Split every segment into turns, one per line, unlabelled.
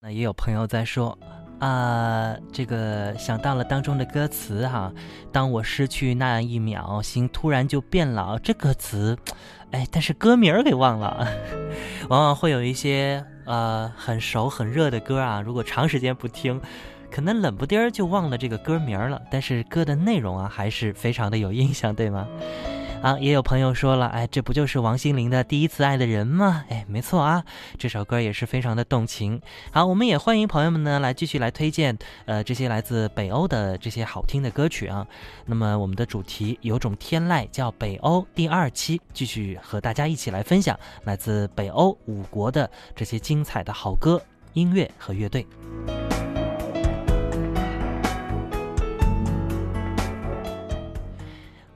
那也有朋友在说，啊，这个想到了当中的歌词哈，当我失去那一秒，心突然就变老。这歌词，哎，但是歌名儿给忘了。往往会有一些呃很熟很热的歌啊，如果长时间不听，可能冷不丁儿就忘了这个歌名了。但是歌的内容啊，还是非常的有印象，对吗？啊，也有朋友说了，哎，这不就是王心凌的第一次爱的人吗？哎，没错啊，这首歌也是非常的动情。好，我们也欢迎朋友们呢来继续来推荐，呃，这些来自北欧的这些好听的歌曲啊。那么我们的主题有种天籁叫北欧第二期，继续和大家一起来分享来自北欧五国的这些精彩的好歌、音乐和乐队。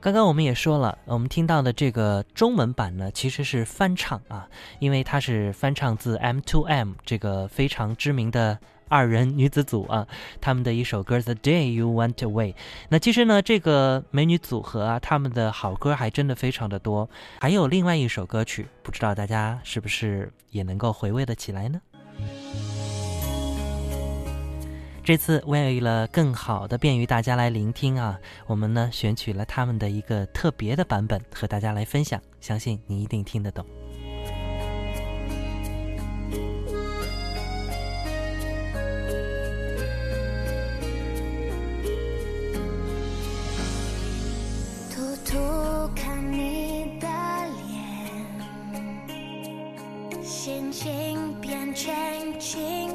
刚刚我们也说了，我们听到的这个中文版呢，其实是翻唱啊，因为它是翻唱自 M to M 这个非常知名的二人女子组啊，他们的一首歌《The Day You Went Away》。那其实呢，这个美女组合啊，他们的好歌还真的非常的多。还有另外一首歌曲，不知道大家是不是也能够回味的起来呢？这次为了更好的便于大家来聆听啊，我们呢选取了他们的一个特别的版本和大家来分享，相信你一定听得懂。
偷偷看你的脸，心情变成晴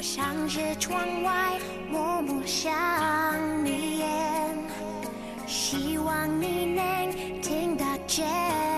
我像是窗外默默想你，希望你能听得见。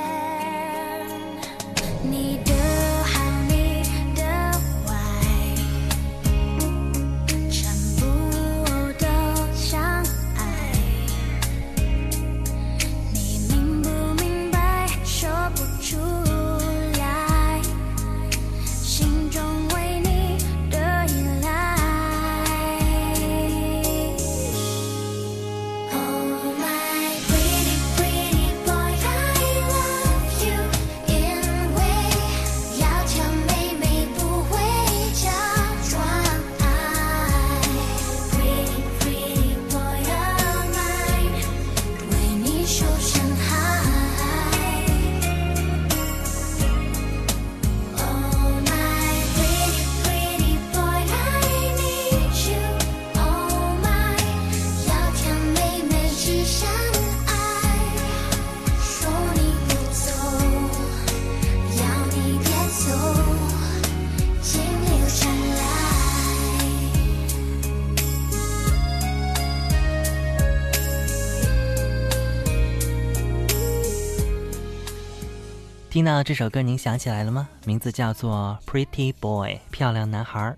听到这首歌，您想起来了吗？名字叫做《Pretty Boy》，漂亮男孩。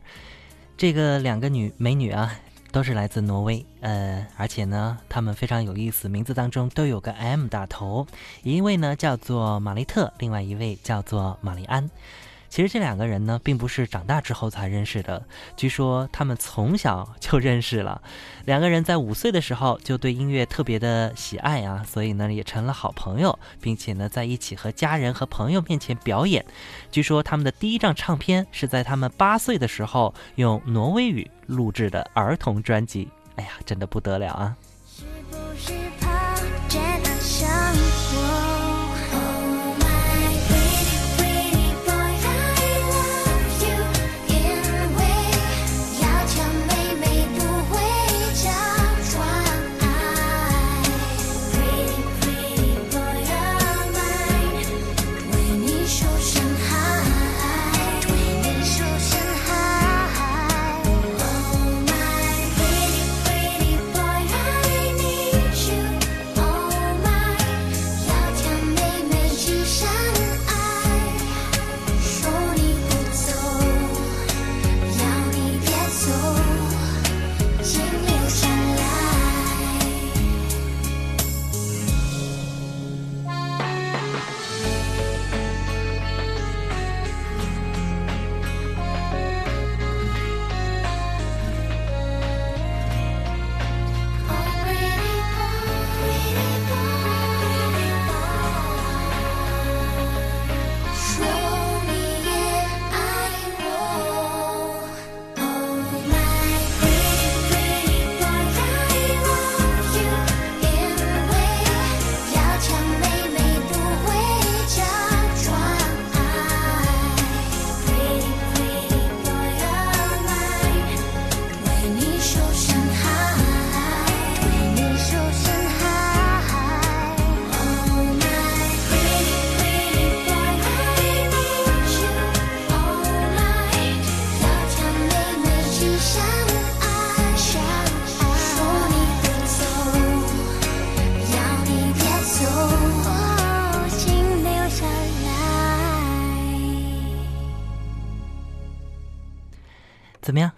这个两个女美女啊，都是来自挪威，呃，而且呢，她们非常有意思，名字当中都有个 M 打头。一位呢叫做玛丽特，另外一位叫做玛丽安。其实这两个人呢，并不是长大之后才认识的，据说他们从小就认识了。两个人在五岁的时候就对音乐特别的喜爱啊，所以呢也成了好朋友，并且呢在一起和家人和朋友面前表演。据说他们的第一张唱片是在他们八岁的时候用挪威语录制的儿童专辑。哎呀，真的不得了啊！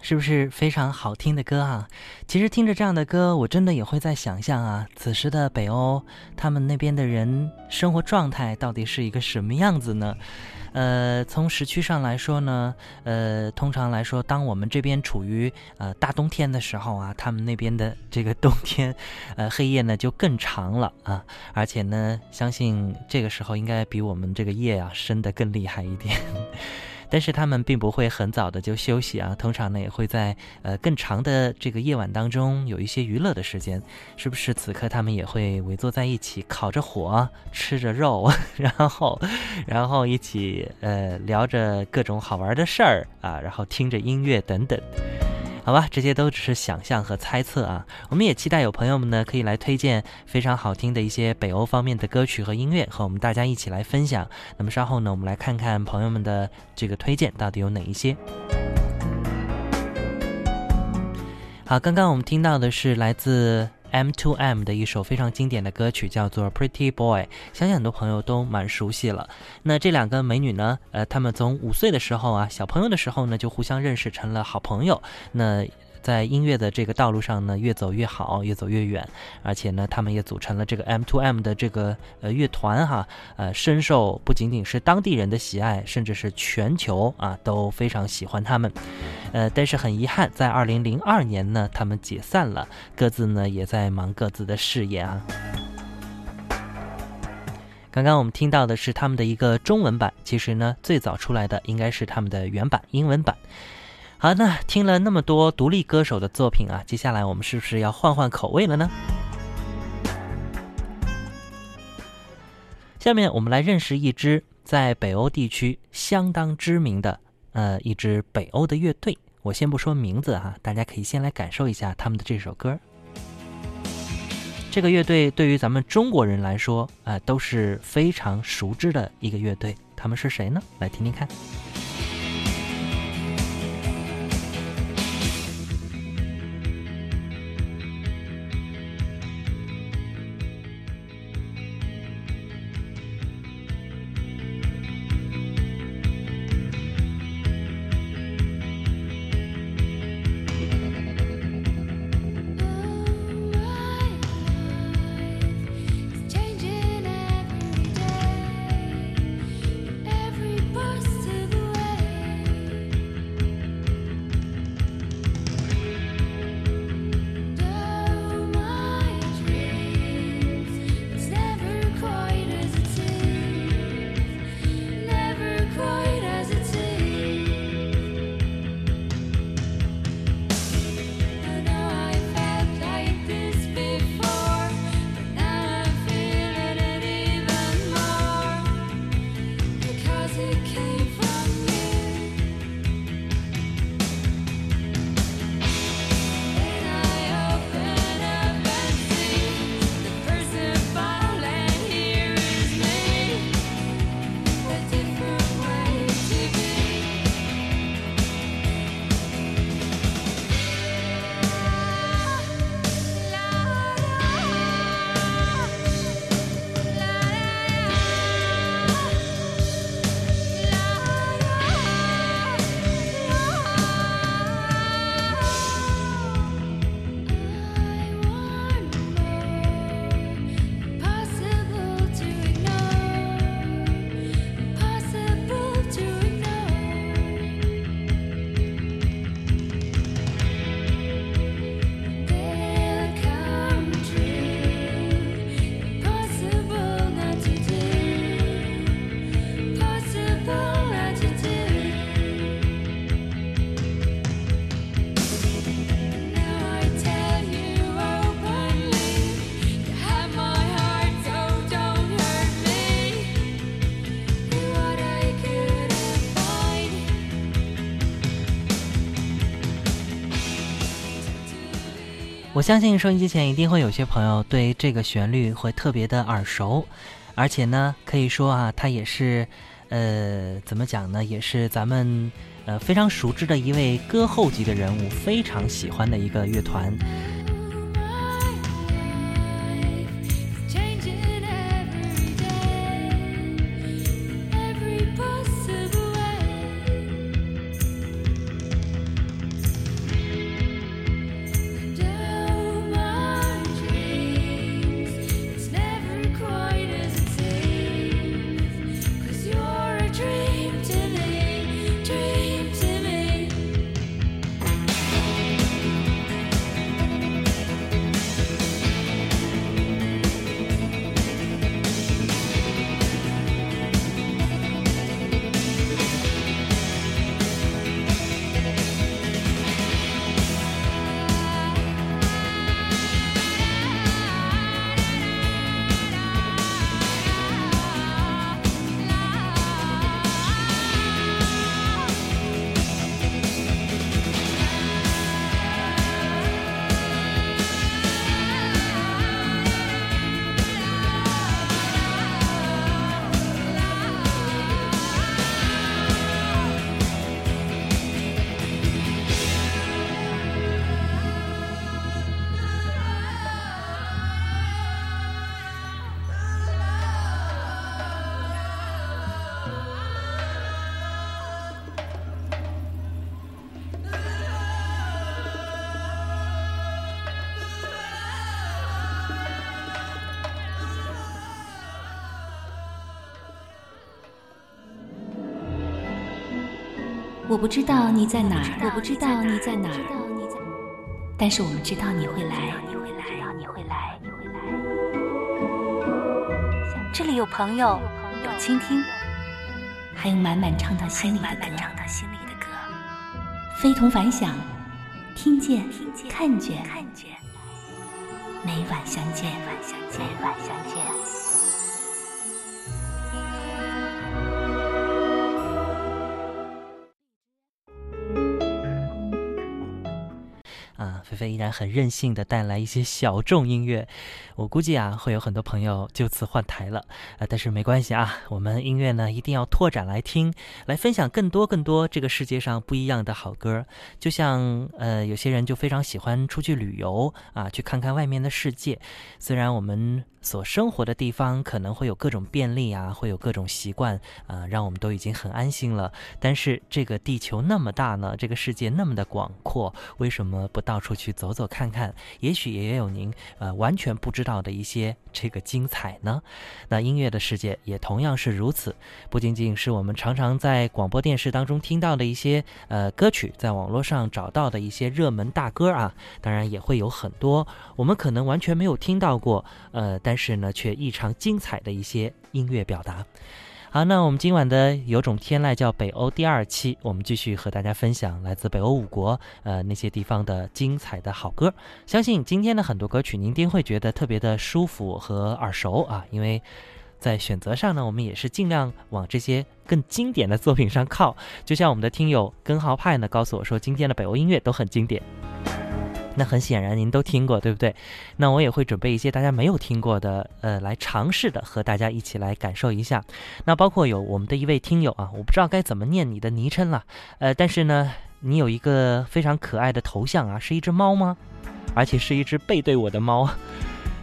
是不是
非常好听的歌啊？其实听着这样的歌，我真的也会在想象啊，此时的北欧，他们那边的人生活状态到底是一个什么样子呢？呃，从时区上来说呢，呃，通常来说，当我们这边处于呃大冬天的时候啊，他们那边的这个冬天，呃，黑夜呢就更长了啊，而且呢，相信这个时候应该比我们这个夜啊深得更厉害一点。但是他们并不会很早的就休息啊，通常呢也会在呃更长的这个夜晚当中有一些娱乐的时间，是不是？此刻他们也会围坐在一起，烤着火，吃着肉，然后，然后一起呃聊着各种好玩的事儿啊，然后听着音乐等等。好吧，这些都只是想象和猜测啊。我们也期待有朋友们呢，可以来推荐非常好听的一些北欧方面的歌曲和音乐，和我们大家一起来分享。那么稍后呢，我们来看看朋友们的这个推荐到底有哪一些。好，刚刚我们听到的是来自 M to M 的一首非常经典的歌曲，叫做《Pretty Boy》，相信很多朋友都蛮熟悉了。那这两个美女呢，呃，她们从五岁的时候啊，小朋友的时候呢，就互相认识成了好朋友。那在音乐的这个道路上呢，越走越好，越走越远，而且呢，他们也组成了这个 M to M 的这个呃乐团哈，呃，深受不仅仅是当地人的喜爱，甚至是全球啊都非常喜欢他们。呃，但是很遗憾，在二零零二年呢，他们解散了，各自呢也在忙各自的事业啊。刚刚我们听到的是他们的一个中文版，其实呢，最早出来的应该是他们的原版英文版。好，那听了那么多独立歌手的作品啊，接下来我们是不是要换换口味了呢？下面我们来认识一支在北欧地区相当知名的呃一支北欧的乐队。我先不说名字哈，大家可以先来感受一下他们的这首歌。这个乐队对于咱们中国人来说，呃，都是非常熟知的一个乐队。他们是谁呢？来听听看。我相信收音机前一定会有些朋友对这个旋律会特别的耳熟，而且呢，可以说啊，它也是，呃，怎么讲呢，也是咱们呃非常熟知的一位歌后级的人物，非常喜欢的一个乐团。
我不知道你在哪儿，我不知道你在哪儿，但是我们知道你会来，你会来，你会来，你会来。这里有朋友，有倾听，还有满满唱到心里的歌，非同凡响，听见，看见，每晚相见，每晚相见。
很任性的带来一些小众音乐，我估计啊会有很多朋友就此换台了，啊，但是没关系啊，我们音乐呢一定要拓展来听，来分享更多更多这个世界上不一样的好歌。就像呃有些人就非常喜欢出去旅游啊，去看看外面的世界，虽然我们。所生活的地方可能会有各种便利啊，会有各种习惯啊，让我们都已经很安心了。但是这个地球那么大呢，这个世界那么的广阔，为什么不到处去走走看看？也许也有您呃完全不知道的一些这个精彩呢。那音乐的世界也同样是如此，不仅仅是我们常常在广播电视当中听到的一些呃歌曲，在网络上找到的一些热门大歌啊，当然也会有很多我们可能完全没有听到过，呃，但是呢，却异常精彩的一些音乐表达。好，那我们今晚的有种天籁叫北欧第二期，我们继续和大家分享来自北欧五国呃那些地方的精彩的好歌。相信今天的很多歌曲您一定会觉得特别的舒服和耳熟啊，因为在选择上呢，我们也是尽量往这些更经典的作品上靠。就像我们的听友根号派呢告诉我说，今天的北欧音乐都很经典。那很显然您都听过，对不对？那我也会准备一些大家没有听过的，呃，来尝试的，和大家一起来感受一下。那包括有我们的一位听友啊，我不知道该怎么念你的昵称了，呃，但是呢，你有一个非常可爱的头像啊，是一只猫吗？而且是一只背对我的猫。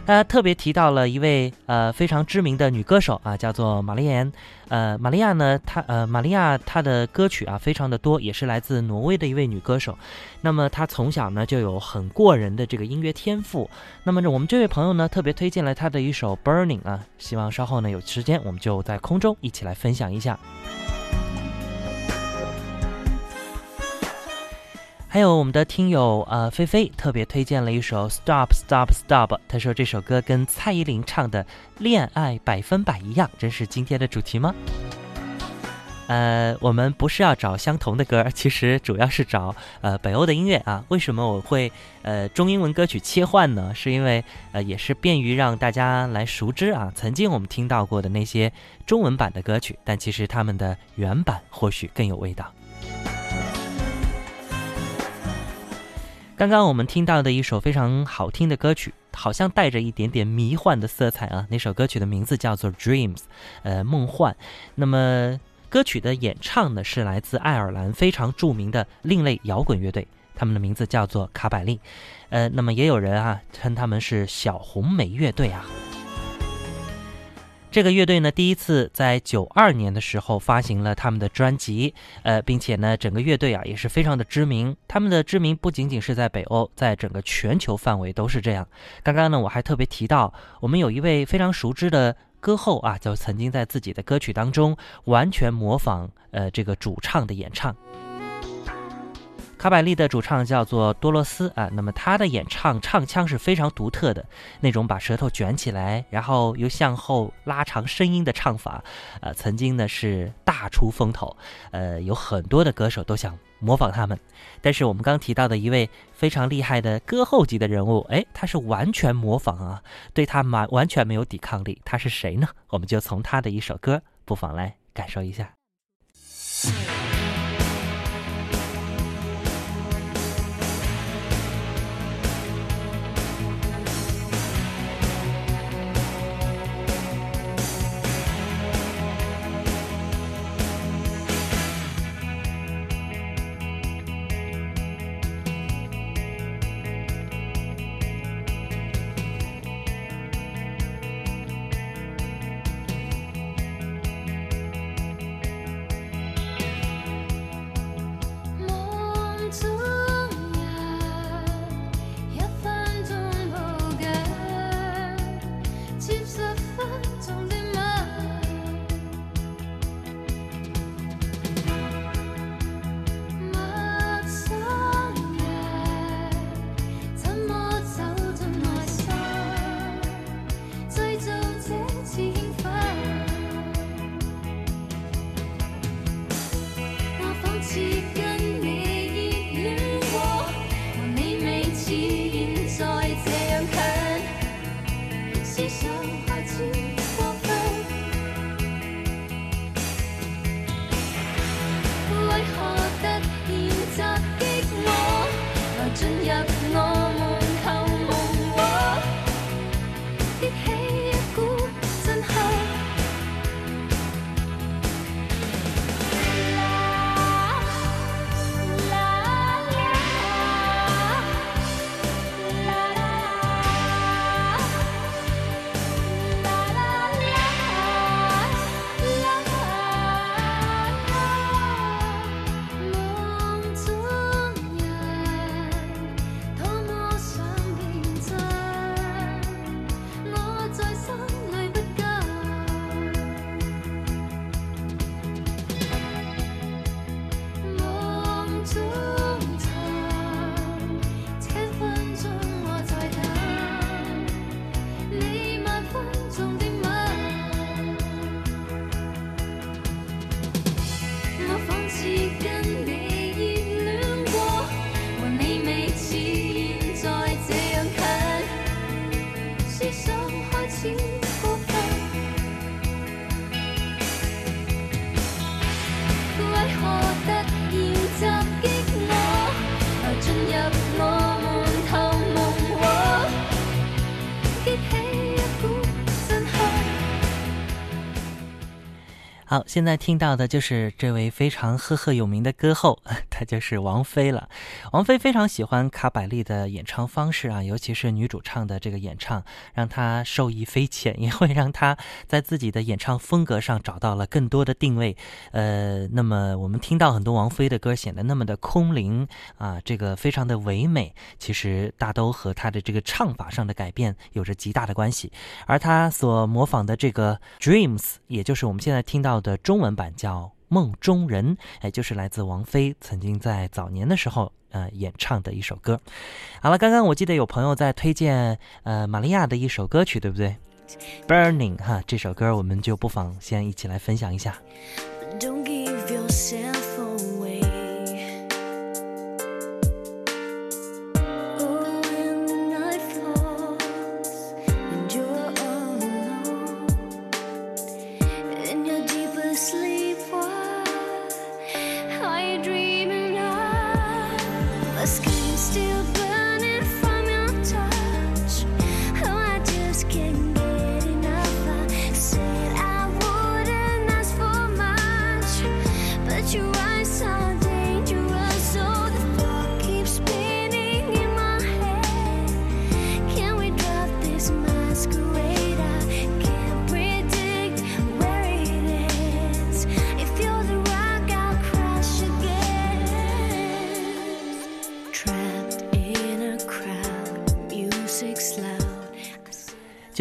他特别提到了一位呃非常知名的女歌手啊，叫做玛丽安。呃，玛利亚呢，她呃玛利亚她的歌曲啊非常的多，也是来自挪威的一位女歌手。那么她从小呢就有很过人的这个音乐天赋。那么，我们这位朋友呢特别推荐了她的一首《Burning》啊，希望稍后呢有时间我们就在空中一起来分享一下。还有我们的听友呃菲菲特别推荐了一首 Stop Stop Stop，他说这首歌跟蔡依林唱的《恋爱百分百》一样，真是今天的主题吗？呃，我们不是要找相同的歌，其实主要是找呃北欧的音乐啊。为什么我会呃中英文歌曲切换呢？是因为呃也是便于让大家来熟知啊，曾经我们听到过的那些中文版的歌曲，但其实他们的原版或许更有味道。刚刚我们听到的一首非常好听的歌曲，好像带着一点点迷幻的色彩啊。那首歌曲的名字叫做《Dreams》，呃，梦幻。那么歌曲的演唱呢，是来自爱尔兰非常著名的另类摇滚乐队，他们的名字叫做卡百利。呃，那么也有人啊称他们是小红莓乐队啊。这个乐队呢，第一次在九二年的时候发行了他们的专辑，呃，并且呢，整个乐队啊也是非常的知名。他们的知名不仅仅是在北欧，在整个全球范围都是这样。刚刚呢，我还特别提到，我们有一位非常熟知的歌后啊，就曾经在自己的歌曲当中完全模仿呃这个主唱的演唱。卡百利的主唱叫做多罗斯啊，那么他的演唱唱腔是非常独特的，那种把舌头卷起来，然后又向后拉长声音的唱法，呃，曾经呢是大出风头，呃，有很多的歌手都想模仿他们，但是我们刚提到的一位非常厉害的歌后级的人物，哎，他是完全模仿啊，对他完完全没有抵抗力，他是谁呢？我们就从他的一首歌，不妨来感受一下。好，现在听到的就是这位非常赫赫有名的歌后，她就是王菲了。王菲非常喜欢卡百利的演唱方式啊，尤其是女主唱的这个演唱，让她受益匪浅，也会让她在自己的演唱风格上找到了更多的定位。呃，那么我们听到很多王菲的歌显得那么的空灵啊，这个非常的唯美，其实大都和她的这个唱法上的改变有着极大的关系。而她所模仿的这个 Dreams，也就是我们现在听到的中文版叫《梦中人》，哎，就是来自王菲曾经在早年的时候呃演唱的一首歌。好了，刚刚我记得有朋友在推荐呃玛利亚的一首歌曲，对不对？Burning 哈，这首歌我们就不妨先一起来分享一下。
Don't give yourself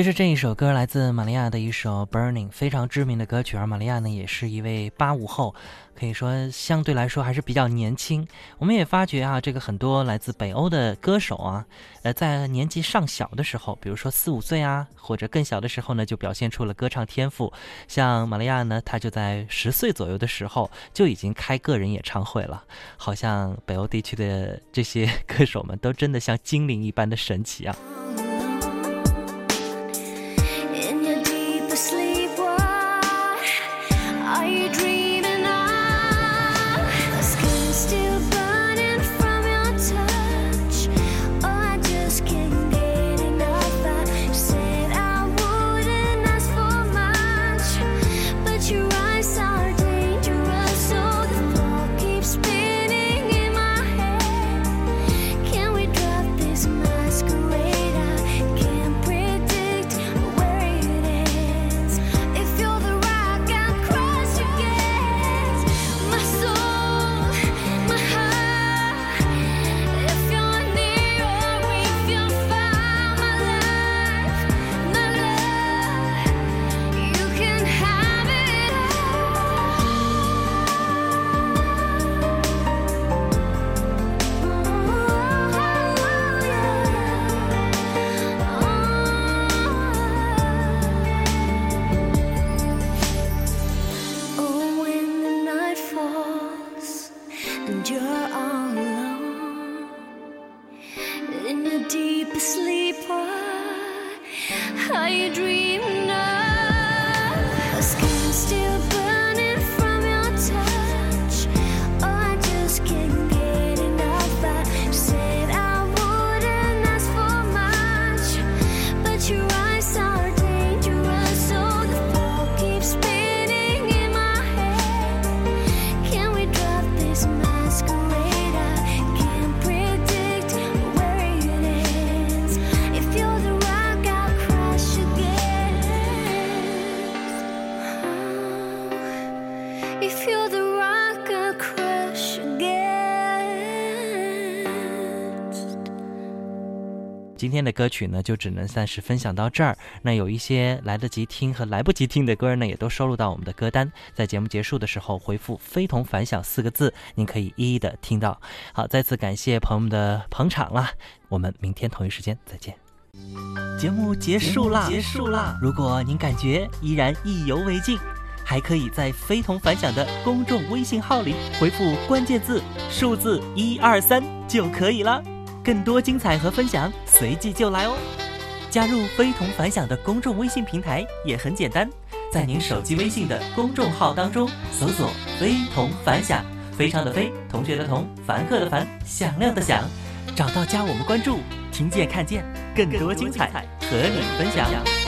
其实这一首歌来自玛利亚的一首《Burning》，非常知名的歌曲。而玛利亚呢，也是一位八五后，可以说相对来说还是比较年轻。我们也发觉啊，这个很多来自北欧的歌手啊，呃，在年纪尚小的时候，比如说四五岁啊，或者更小的时候呢，就表现出了歌唱天赋。像玛利亚呢，她就在十岁左右的时候就已经开个人演唱会了。好像北欧地区的这些 歌手们都真的像精灵一般的神奇啊！今天的歌曲呢，就只能暂时分享到这儿。那有一些来得及听和来不及听的歌呢，也都收录到我们的歌单。在节目结束的时候，回复“非同凡响”四个字，您可以一一的听到。好，再次感谢朋友们的捧场啦！我们明天同一时间再见。节目结束啦，结束啦！如果您感觉依然意犹未尽，还可以在“非同凡响”的公众微信号里回复关键字数字一二三就可以了。更多精彩和分享随即就来哦！加入非同凡响的公众微信平台也很简单，在您手机微信的公众号当中搜索“非同凡响”，非常的非，同学的同，凡客的凡，响亮的响，找到加我们关注，听见看见更多精彩和你分享。